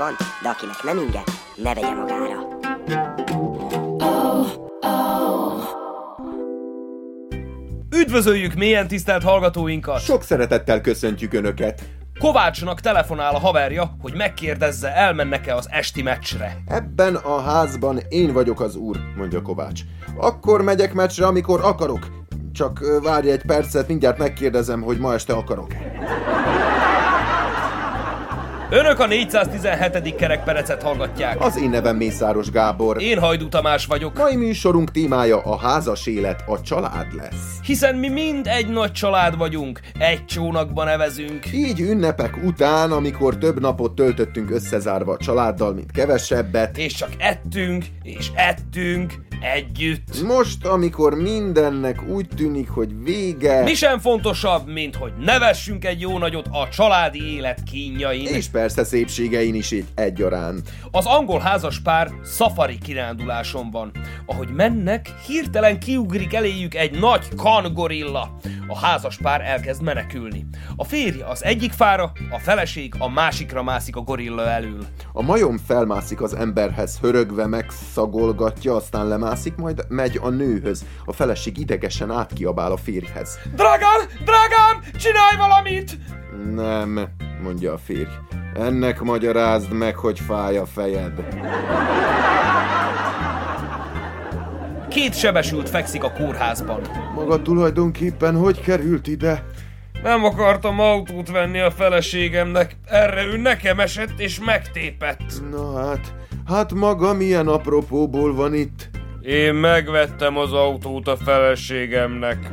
van, de akinek nem inge, ne vegye magára. Üdvözöljük mélyen tisztelt hallgatóinkat! Sok szeretettel köszöntjük Önöket! Kovácsnak telefonál a haverja, hogy megkérdezze, elmennek-e az esti meccsre. Ebben a házban én vagyok az úr, mondja Kovács. Akkor megyek meccsre, amikor akarok. Csak várj egy percet, mindjárt megkérdezem, hogy ma este akarok. Önök a 417. kerekperecet hallgatják. Az én nevem Mészáros Gábor. Én Hajdú Tamás vagyok, Mai műsorunk témája a házas élet, a család lesz. hiszen mi mind egy nagy család vagyunk, egy csónakban nevezünk. Így ünnepek után, amikor több napot töltöttünk összezárva a családdal, mint kevesebbet, És csak ettünk, és ettünk, együtt. most, amikor mindennek úgy tűnik, hogy vége, Mi sem fontosabb, mint hogy nevessünk egy jó nagyot a családi élet kínjain. és persze szépségein is így egyaránt. Az angol házas pár safari kiránduláson van. Ahogy mennek, hirtelen kiugrik eléjük egy nagy kangorilla. A házas pár elkezd menekülni. A férj az egyik fára, a feleség a másikra mászik a gorilla elől. A majom felmászik az emberhez, hörögve megszagolgatja, aztán lemászik, majd megy a nőhöz. A feleség idegesen átkiabál a férjhez. Drágám, drágám, csinálj valamit! Nem, mondja a férj. Ennek magyarázd meg, hogy fáj a fejed. Két sebesült fekszik a kórházban. Maga tulajdonképpen hogy került ide? Nem akartam autót venni a feleségemnek, erre ő nekem esett és megtépett. Na hát, hát maga milyen apropóból van itt? Én megvettem az autót a feleségemnek.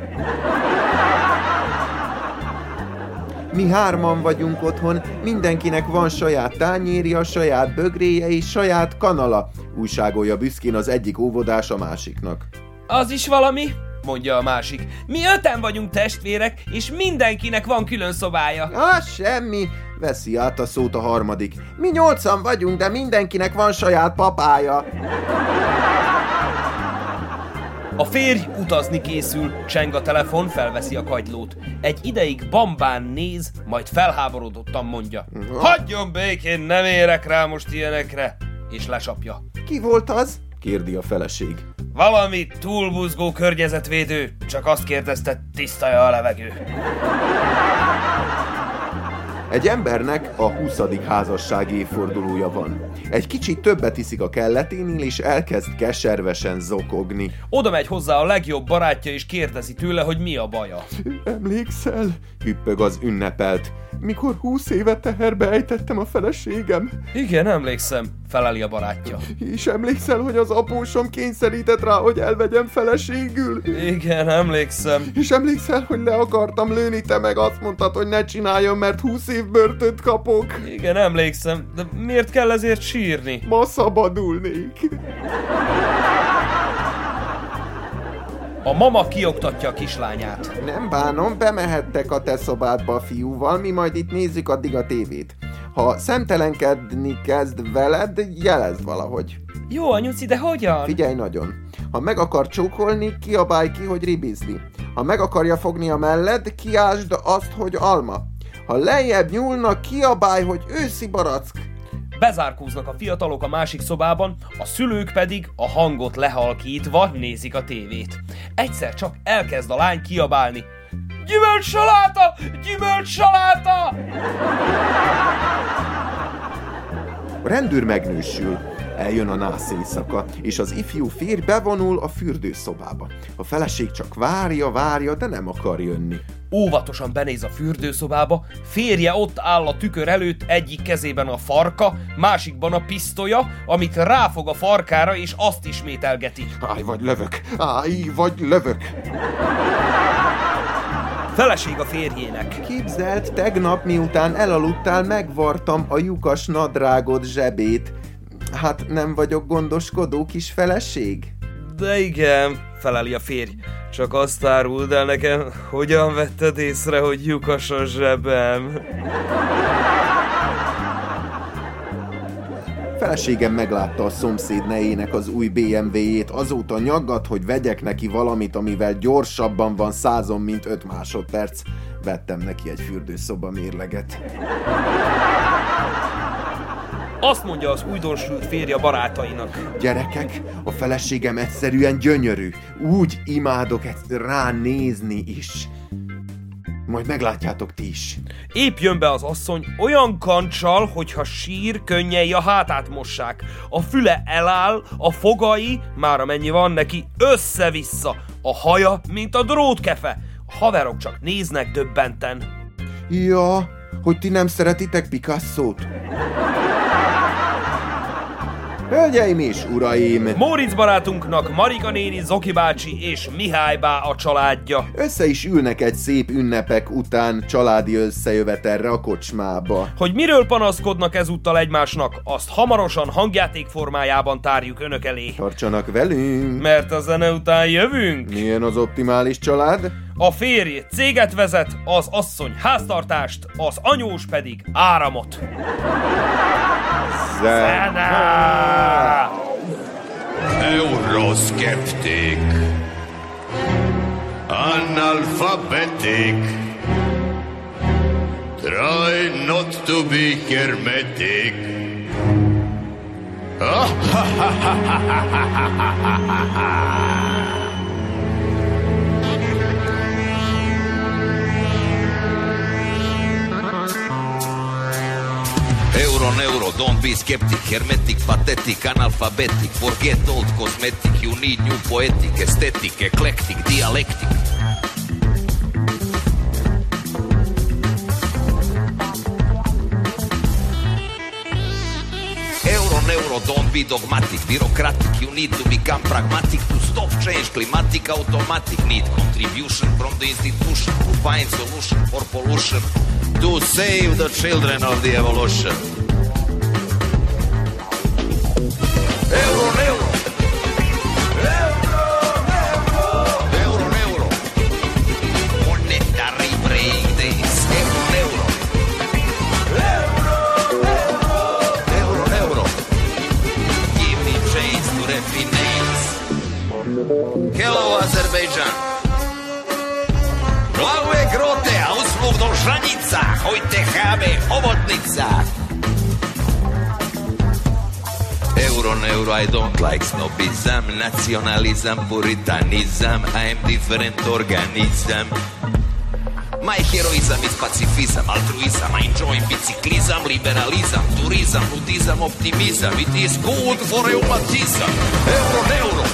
Mi hárman vagyunk otthon, mindenkinek van saját tányérja, saját bögréje és saját kanala. Újságolja büszkén az egyik óvodás a másiknak. Az is valami, mondja a másik. Mi öten vagyunk testvérek, és mindenkinek van külön szobája. Á, semmi, veszi át a szót a harmadik. Mi nyolcan vagyunk, de mindenkinek van saját papája. A férj utazni készül, cseng a telefon, felveszi a kagylót. Egy ideig bambán néz, majd felháborodottan mondja. Hagyjon békén, nem érek rá most ilyenekre! És lesapja. Ki volt az? kérdi a feleség. Valami túlbuzgó környezetvédő, csak azt kérdezte, tiszta a levegő. Egy embernek a 20. házasság évfordulója van. Egy kicsit többet iszik a kelleténél, és elkezd keservesen zokogni. Oda megy hozzá a legjobb barátja, és kérdezi tőle, hogy mi a baja. Emlékszel? Hüppög az ünnepelt. Mikor húsz éve teherbe ejtettem a feleségem? Igen, emlékszem, feleli a barátja. És emlékszel, hogy az apósom kényszerített rá, hogy elvegyem feleségül? Igen, emlékszem. És emlékszel, hogy le akartam lőni, te meg azt mondtad, hogy ne csináljon, mert 20 év börtönt kapok. Igen, emlékszem. De miért kell ezért sírni? Ma szabadulnék. A mama kioktatja a kislányát. Nem bánom, bemehettek a te szobádba a fiúval, mi majd itt nézzük addig a tévét. Ha szemtelenkedni kezd veled, jelezd valahogy. Jó, anyuci, de hogyan? Figyelj nagyon. Ha meg akar csókolni, kiabálj ki, hogy ribizli. Ha meg akarja fogni a melled, kiásd azt, hogy alma. Ha lejjebb nyúlnak, kiabálj, hogy őszi barack. Bezárkóznak a fiatalok a másik szobában, a szülők pedig a hangot lehalkítva nézik a tévét. Egyszer csak elkezd a lány kiabálni. Gyümölcs saláta! Gyümölcs saláta! A rendőr megnősül. Eljön a nász éjszaka, és az ifjú férj bevonul a fürdőszobába. A feleség csak várja, várja, de nem akar jönni. Óvatosan benéz a fürdőszobába, férje ott áll a tükör előtt, egyik kezében a farka, másikban a pisztolya, amit ráfog a farkára, és azt ismételgeti. Állj vagy lövök! Állj vagy lövök! Feleség a férjének. Képzelt, tegnap miután elaludtál, megvartam a lyukas nadrágod zsebét. Hát nem vagyok gondoskodó kis feleség? De igen, feleli a férj. Csak azt áruld el nekem, hogyan vetted észre, hogy lyukas a zsebem. Feleségem meglátta a szomszéd nejének az új BMW-jét, azóta nyaggat, hogy vegyek neki valamit, amivel gyorsabban van százon, mint 5 másodperc. Vettem neki egy fürdőszoba mérleget. Azt mondja az újdonsült férje a barátainak. Gyerekek, a feleségem egyszerűen gyönyörű. Úgy imádok ezt ránézni is. Majd meglátjátok ti is. Épp jön be az asszony olyan kancsal, hogyha sír, könnyei a hátát mossák. A füle eláll, a fogai, már amennyi van neki, össze-vissza. A haja, mint a drótkefe. A haverok csak néznek döbbenten. Ja, hogy ti nem szeretitek Picasso-t? Hölgyeim és uraim! Móricz barátunknak Marika néni, Zoki bácsi és Mihály bá a családja. Össze is ülnek egy szép ünnepek után családi összejövetelre a kocsmába. Hogy miről panaszkodnak ezúttal egymásnak, azt hamarosan hangjáték formájában tárjuk önök elé. Tartsanak velünk! Mert a zene után jövünk. Milyen az optimális család? A férj céget vezet, az asszony háztartást, az anyós pedig áramot. Zene! Euroskeptic. Analphabetic. Try not to be hermetic. Euro, neuro, don't be skeptic, hermetic, pathetic, analphabetic, forget old cosmetic, you need new poetic, aesthetic, eclectic, dialectic. Euro, don't be dogmatic, bureaucratic, you need to become pragmatic to stop change, climatic, automatic, need contribution from the institution to find solution for pollution, to save the children of the evolution. Plave grote, a usluh do žanica. Hojte chábe, hobotnica. Euro, euro, I don't like snobism, nationalism, puritanism, I am different organism. My heroism is pacifism, altruism, I enjoy biciclism, liberalism, tourism, nudism, optimism. It is good for rheumatism. Euro, euro.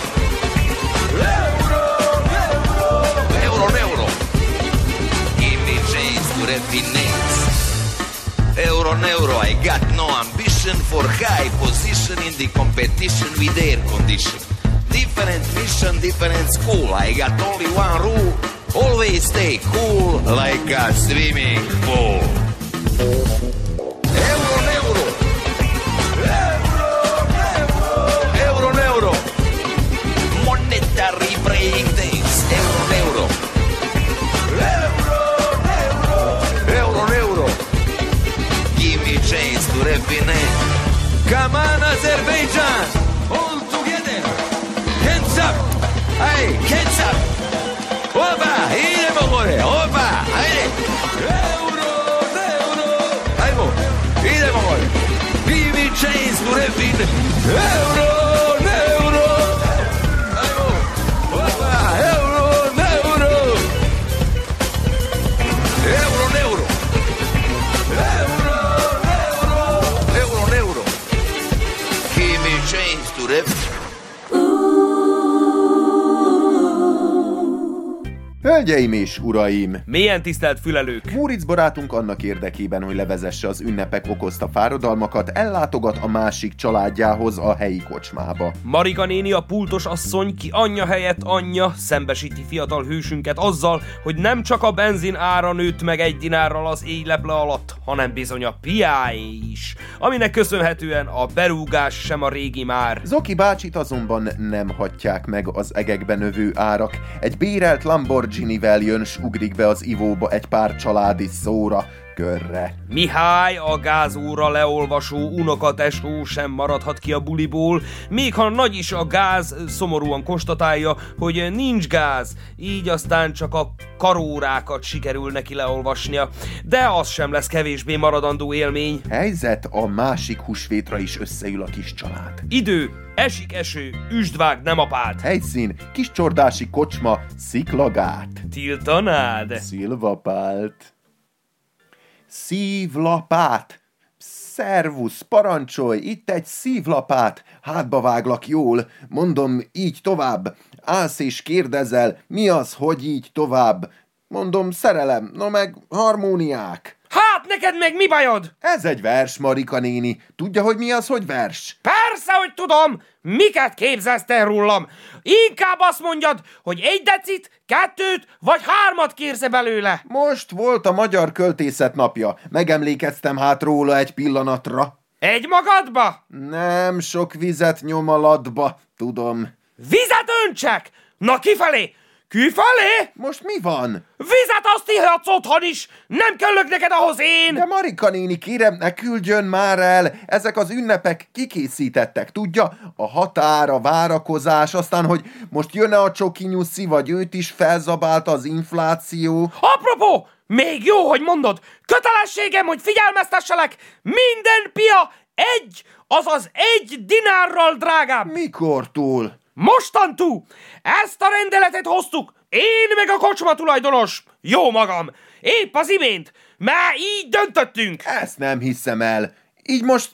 Euro, euro. Give me change to refinance. Euro, euro, I got no ambition for high position in the competition with air condition. Different mission, different school. I got only one rule. Always stay cool like a swimming pool. Come on, Azerbaijan! All together! Hands up! Hey! hands up! Opa! idemo more! Opa! Hey! Euro, euro! Ajmo, idemo more! BB Chains, Murefin! Euro! Hölgyeim és uraim! Milyen tisztelt fülelők! Múric barátunk annak érdekében, hogy levezesse az ünnepek okozta fáradalmakat, ellátogat a másik családjához a helyi kocsmába. Marika néni a pultos asszony, ki anyja helyett anyja, szembesíti fiatal hősünket azzal, hogy nem csak a benzin ára nőtt meg egy dinárral az éjleple alatt, hanem bizony a piáé is, aminek köszönhetően a berúgás sem a régi már. Zoki bácsit azonban nem hagyják meg az egekben növő árak. Egy bérelt Lamborghini-vel jön, s ugrik be az ivóba egy pár családi szóra, körre. Mihály, a gázóra leolvasó unokatesó sem maradhat ki a buliból, még ha nagy is a gáz, szomorúan konstatálja, hogy nincs gáz, így aztán csak a karórákat sikerül neki leolvasnia, de az sem lesz kevésbé maradandó élmény. Helyzet a másik húsvétra is összeül a kis család. Idő, esik eső, üstvág nem apád. Helyszín, kis csordási kocsma, sziklagát. Tiltanád? Szilvapált. Szívlapát! Szervusz, parancsolj, itt egy szívlapát, hátba váglak jól, mondom, így tovább. Állsz és kérdezel, mi az, hogy így tovább? Mondom, szerelem, no meg harmóniák. Hát neked meg mi bajod? Ez egy vers, Marika néni. Tudja, hogy mi az, hogy vers? Persze, hogy tudom! Miket képzelsz te rólam? Inkább azt mondjad, hogy egy decit, kettőt vagy hármat kérsz belőle. Most volt a Magyar Költészet napja. Megemlékeztem hát róla egy pillanatra. Egy magadba? Nem sok vizet nyom a latba, tudom. Vizet öntsek! Na kifelé! Kifelé? Most mi van? Vizet azt ihatsz otthon is! Nem kellök neked ahhoz én! De Marika néni, kérem, ne küldjön már el! Ezek az ünnepek kikészítettek, tudja? A határ, a várakozás, aztán, hogy most jön-e a csoki nyuszi, vagy őt is felzabálta az infláció. Apropó, még jó, hogy mondod, kötelességem, hogy figyelmeztesselek, minden pia egy, azaz egy dinárral drágább. Mikortól? Mostantól ezt a rendeletet hoztuk, én meg a kocsma tulajdonos. Jó magam, épp az imént, már így döntöttünk. Ezt nem hiszem el. Így most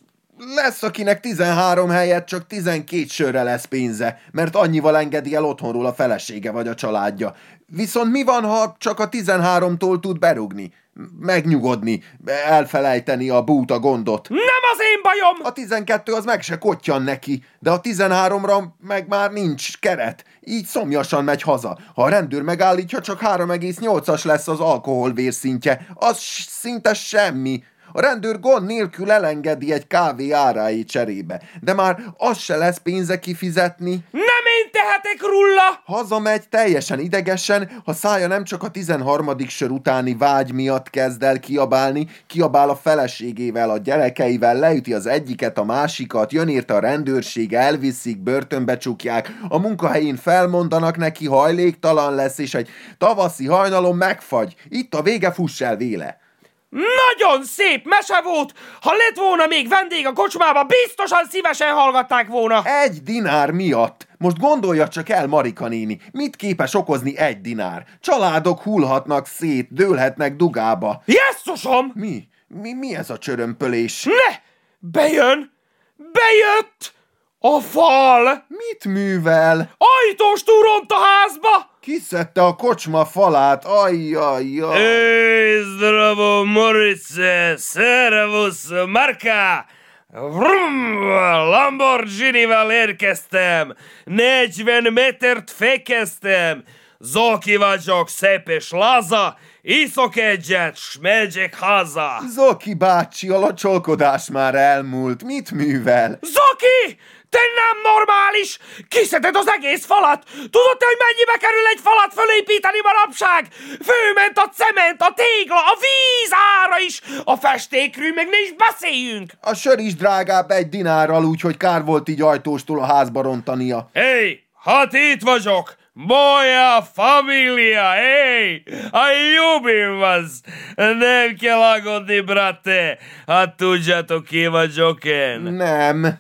lesz, akinek 13 helyett csak 12 sörre lesz pénze, mert annyival engedi el otthonról a felesége vagy a családja. Viszont mi van, ha csak a 13-tól tud berugni? Megnyugodni, elfelejteni a búta gondot. Nem az én bajom! A 12 az meg se kottyan neki, de a 13-ra meg már nincs keret. Így szomjasan megy haza. Ha a rendőr megállítja, csak 3,8-as lesz az alkohol vérszintje. Az szinte semmi. A rendőr gond nélkül elengedi egy kávé áráit cserébe, de már az se lesz pénze kifizetni. Nem én tehetek rulla! Hazamegy teljesen idegesen, ha szája nem csak a 13. sör utáni vágy miatt kezd el kiabálni, kiabál a feleségével, a gyerekeivel, leüti az egyiket, a másikat, jön érte a rendőrség, elviszik, börtönbe csukják, a munkahelyén felmondanak neki, hajléktalan lesz, és egy tavaszi hajnalon megfagy. Itt a vége, fuss el véle. Nagyon szép mese volt! Ha lett volna még vendég a kocsmába, biztosan szívesen hallgatták volna! Egy dinár miatt! Most gondolja csak el, Marika néni, mit képes okozni egy dinár? Családok hullhatnak szét, dőlhetnek dugába. Jesszusom! Mi? Mi, mi ez a csörömpölés? Ne! Bejön! Bejött! A fal! Mit művel? Ajtós túront a házba! Kiszedte a kocsma falát, ajjajjaj. Ej, zdravo, Morice, servus, Marka! Vrum, Lamborghini-vel érkeztem, 40 métert fékeztem, Zoki vagyok, szép és laza, iszok egyet, s megyek haza. Zoki bácsi, a locsolkodás már elmúlt. Mit művel? Zoki! Te nem normális! Kiszeded az egész falat! Tudod te, hogy mennyibe kerül egy falat fölépíteni manapság? Főment a cement, a tégla, a víz ára is! A festékről meg ne is beszéljünk! A sör is drágább egy dinárral, úgyhogy kár volt így ajtóstól a házba rontania. Hé, hey, hát itt vagyok! Moja familia, hé! A Jubin was! Nem kell aggódni, brate! Hát tudjátok, ki vagyok én? Nem.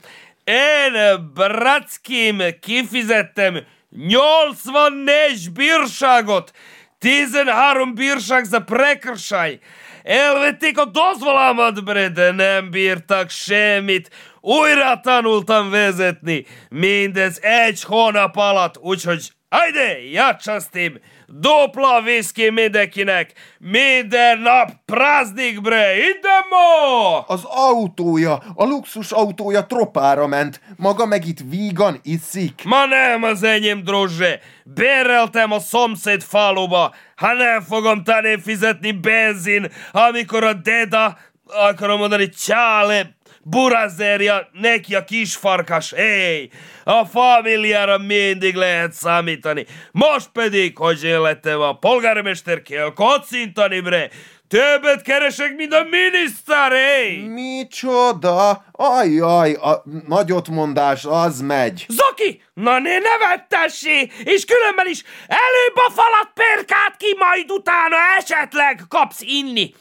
Én, Bratskim, kifizettem 84 bírságot, 13 bírság za prekršaj. Elvették a dozvolámat, bre, de nem bírtak semmit. Újra tanultam vezetni, mindez egy hónap alatt, úgyhogy Ajde, jača s tim. Dupla viszki mindenkinek. Minden nap praznik, bre. Idemo! Az autója, a luxus autója tropára ment. Maga meg itt vígan iszik. Ma nem az enyém, drozse. Béreltem a szomszéd faluba. Ha nem fogom tenni fizetni benzin, amikor a deda, akarom mondani, csále, burazerja neki a kis farkas. Hey, a familiára mindig lehet számítani. Most pedig, hogy én lettem a polgármester, kell kocintani, bre. Többet keresek, mint a miniszter, hey! Micsoda? Ajjaj, a nagyotmondás az megy. Zoki, na ne nevettessé, és különben is előbb a falat perkát ki, majd utána esetleg kapsz inni.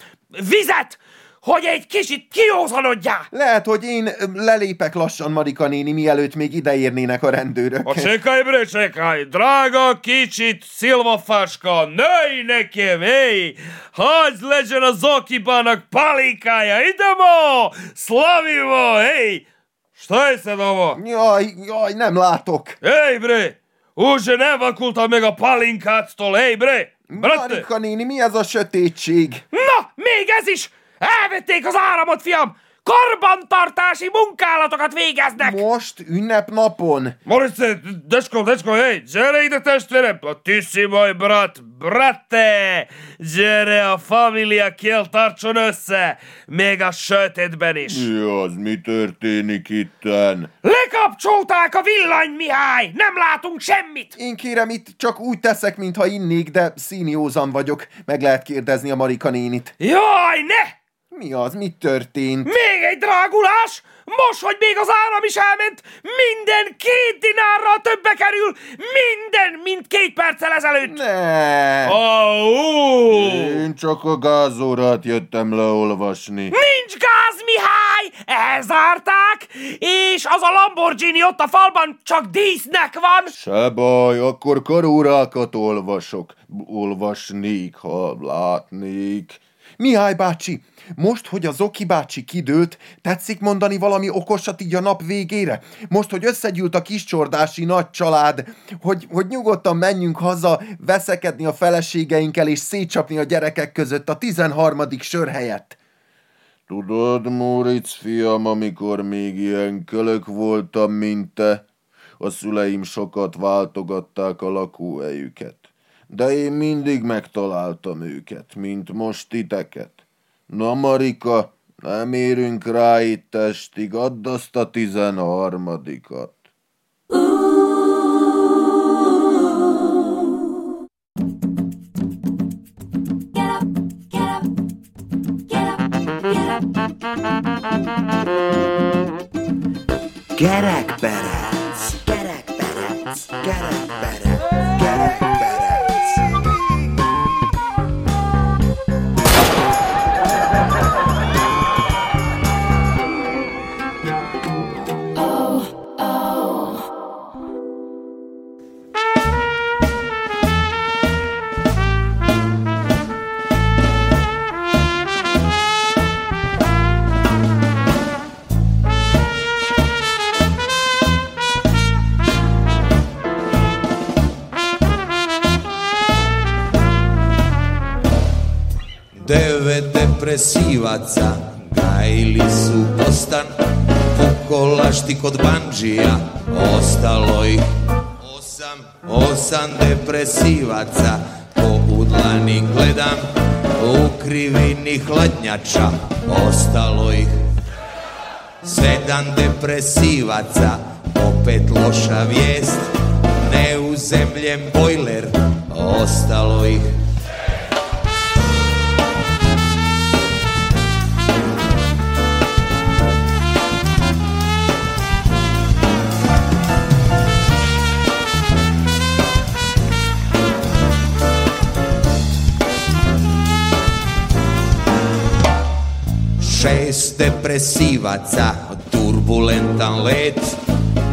Vizet, hogy egy kicsit kiózanodjál! Lehet, hogy én lelépek lassan Marika néni, mielőtt még ideérnének a rendőrök. A csekaj, brecsekaj, drága kicsit szilvafáska, nőj nekem, hé! Hagyj legyen az okibának palikája, idemo! Slavimo, hé! Staj se domo? Jaj, jaj, nem látok. Hé, bre! Úgy nem vakultam meg a palinkától, hé, bre! Marika néni, mi ez a sötétség? Na, még ez is! Elvették az áramot, fiam! Karbantartási munkálatokat végeznek! Most ünnepnapon? Morice, dečko, dečko, hej, gyere ide testvérem! A ti si moj brat, brate! Gyere, a família kell tartson össze! Még a sötétben is! Mi az, mi történik itten? Lekapcsolták a villany, Mihály! Nem látunk semmit! Én kérem, itt csak úgy teszek, mintha innék, de színiózan vagyok. Meg lehet kérdezni a Marika nénit. Jaj, ne! Mi az, mi történt? Még egy drágulás? Most, hogy még az áram is elment, minden két dinárral többe kerül, minden, mint két perccel ezelőtt. Ne! Au! Én csak a gázórát jöttem leolvasni. Nincs gáz, Mihály! Elzárták, és az a Lamborghini ott a falban csak dísznek van. Se baj, akkor karórákat olvasok. Olvasnék, ha látnék. Mihály bácsi, most, hogy a Zoki bácsi kidőlt, tetszik mondani valami okosat így a nap végére? Most, hogy összegyűlt a kiscsordási nagy család, hogy, hogy nyugodtan menjünk haza, veszekedni a feleségeinkkel és szétcsapni a gyerekek között a 13. sör helyett. Tudod, Móric fiam, amikor még ilyen kölök voltam, mint te, a szüleim sokat váltogatták a lakóhelyüket. De én mindig megtaláltam őket, mint most titeket. Na, Marika, nem érünk rá itt estig, add azt a tizenharmadikat. Gerekperec, gerekperec, gerekperec, gerekperec. Depresivaca gajili su ostan Pokolašti kod banđija ostalo ih osam Osam depresivaca. Ko u dlani gledam U krivini hladnjača ostalo ih Sedam depresivaca. Opet loša vijest Neuzemljen bojler ostalo ih Šest depresivaca, turbulentan let,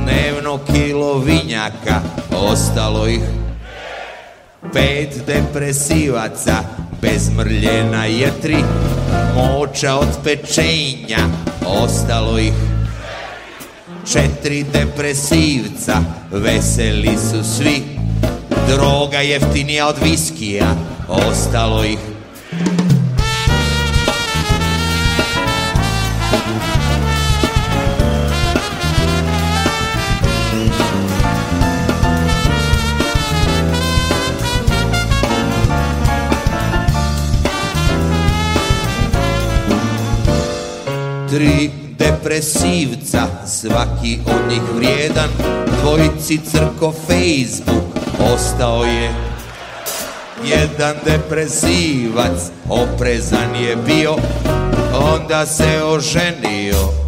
dnevno kilo vinjaka, ostalo ih. Pet depresivaca, bez mrlje na jetri, moča od pečenja, ostalo ih. Četiri depresivca, veseli su svi, Droga jeftinija od viskija, ostalo ih Tri depresivca, svaki od njih vrijedan Dvojici crko Facebook, ostao je jedan depresivac Oprezan je bio, onda se oženio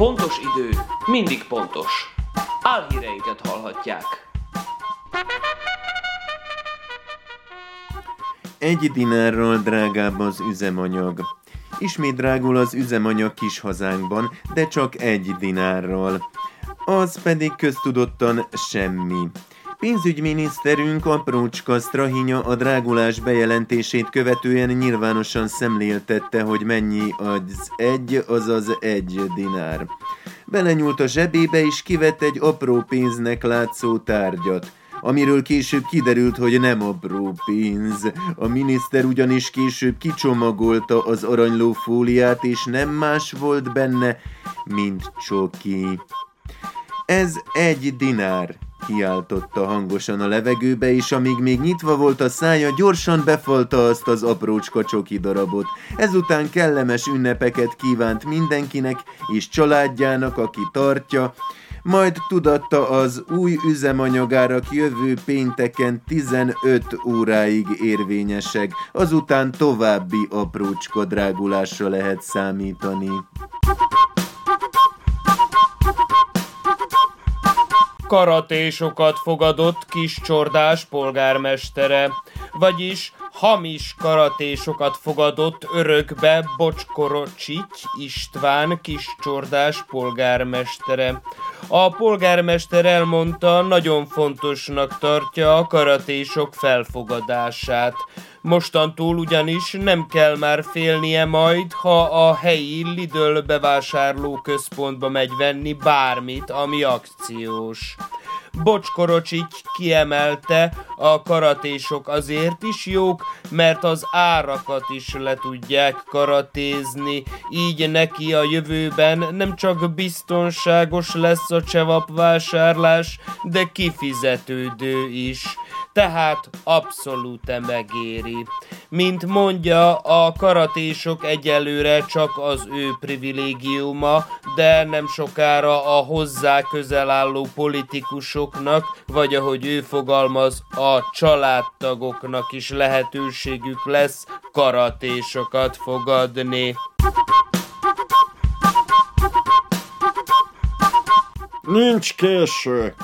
pontos idő mindig pontos. Álhíreinket hallhatják. Egy dinárral drágább az üzemanyag. Ismét drágul az üzemanyag kis hazánkban, de csak egy dinárral. Az pedig köztudottan semmi. Pénzügyminiszterünk aprócska Strahinya a drágulás bejelentését követően nyilvánosan szemléltette, hogy mennyi az egy, azaz egy dinár. Belenyúlt a zsebébe és kivett egy apró pénznek látszó tárgyat amiről később kiderült, hogy nem apró pénz. A miniszter ugyanis később kicsomagolta az aranyló fóliát, és nem más volt benne, mint csoki. Ez egy dinár, kiáltotta hangosan a levegőbe, és amíg még nyitva volt a szája, gyorsan befalta azt az aprócska csoki darabot. Ezután kellemes ünnepeket kívánt mindenkinek és családjának, aki tartja, majd tudatta az új üzemanyagárak jövő pénteken 15 óráig érvényesek, azután további aprócska drágulásra lehet számítani. Karatésokat fogadott kis csordás polgármestere, vagyis hamis karatésokat fogadott örökbe Bocskorocsics István kis csordás polgármestere. A polgármester elmondta, nagyon fontosnak tartja a karatésok felfogadását. Mostantól ugyanis nem kell már félnie majd, ha a helyi Lidl bevásárló központba megy venni bármit, ami akciós. Bocskorocsics kiemelte, a karatésok azért is jók, mert az árakat is le tudják karatézni, így neki a jövőben nem csak biztonságos lesz a csevap vásárlás, de kifizetődő is tehát abszolút megéri. Mint mondja, a karatésok egyelőre csak az ő privilégiuma, de nem sokára a hozzá közel álló politikusoknak, vagy ahogy ő fogalmaz, a családtagoknak is lehetőségük lesz karatésokat fogadni. Nincs késő.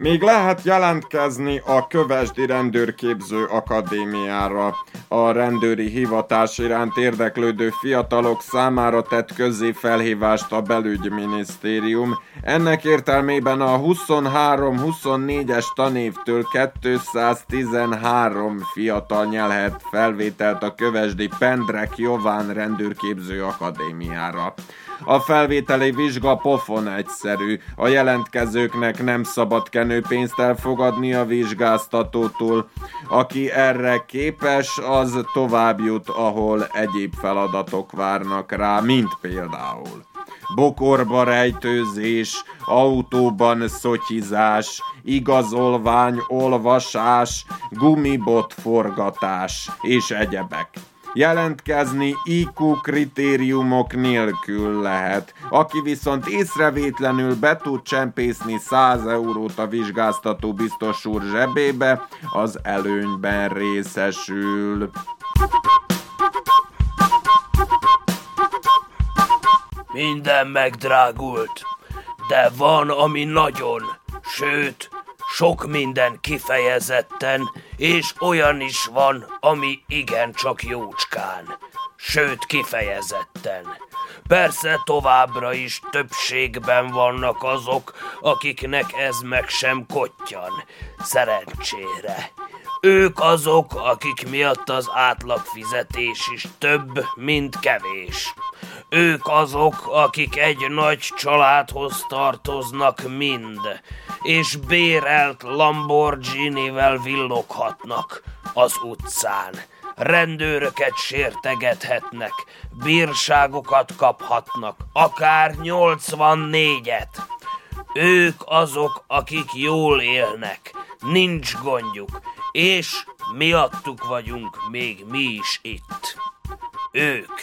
Még lehet jelentkezni a Kövesdi Rendőrképző Akadémiára. A rendőri hivatás iránt érdeklődő fiatalok számára tett közzé felhívást a belügyminisztérium. Ennek értelmében a 23-24-es tanévtől 213 fiatal nyelhet felvételt a Kövesdi Pendrek Jován Rendőrképző Akadémiára. A felvételi vizsga pofon egyszerű. A jelentkezőknek nem szabad kenőpénzt elfogadni a vizsgáztatótól. Aki erre képes, az tovább jut, ahol egyéb feladatok várnak rá, mint például bokorba rejtőzés, autóban szotyizás, igazolvány, olvasás, gumibot forgatás és egyebek. Jelentkezni IQ kritériumok nélkül lehet. Aki viszont észrevétlenül be tud csempészni 100 eurót a vizsgáztató biztos úr zsebébe, az előnyben részesül. Minden megdrágult, de van, ami nagyon, sőt, sok minden kifejezetten, és olyan is van, ami igencsak jócskán, sőt kifejezetten. Persze továbbra is többségben vannak azok, akiknek ez meg sem kottyan, szerencsére. Ők azok, akik miatt az átlagfizetés is több, mint kevés. Ők azok, akik egy nagy családhoz tartoznak mind, és bérelt Lamborghini-vel villoghatnak az utcán. Rendőröket sértegethetnek, bírságokat kaphatnak, akár 84-et. Ők azok, akik jól élnek, nincs gondjuk, és miattuk vagyunk még mi is itt. Ők,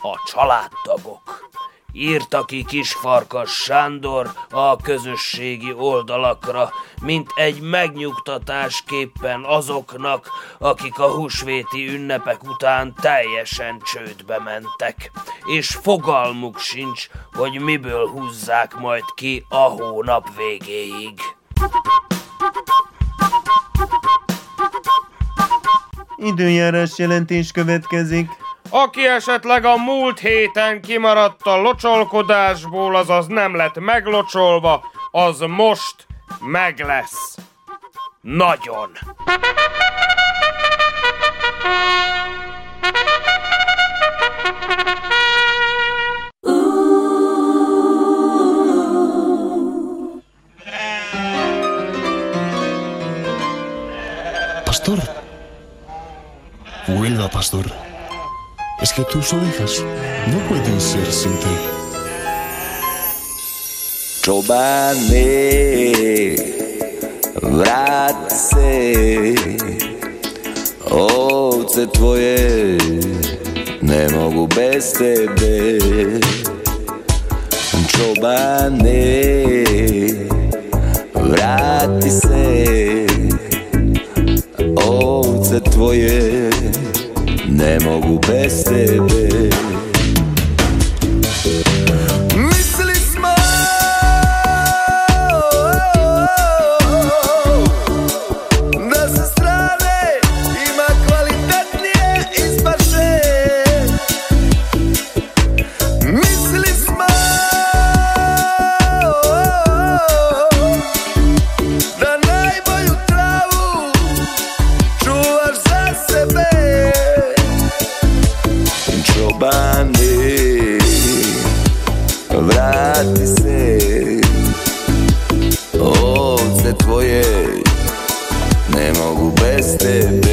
a családtagok. Írta ki Kisfarkas Sándor a közösségi oldalakra, mint egy megnyugtatásképpen azoknak, akik a húsvéti ünnepek után teljesen csődbe mentek, és fogalmuk sincs, hogy miből húzzák majd ki a hónap végéig. Időjárás jelentés következik. Aki esetleg a múlt héten kimaradt a locsolkodásból, azaz nem lett meglocsolva, az most meg lesz. Nagyon. Pastor. Vuelva, pastor. Es que tus ovejas no pueden ser sin ti. Čobane, vrat se, ovce tvoje ne mogu bez tebe. Čobane, vrati se, ovce tvoje ne mogu bez tebe. baby.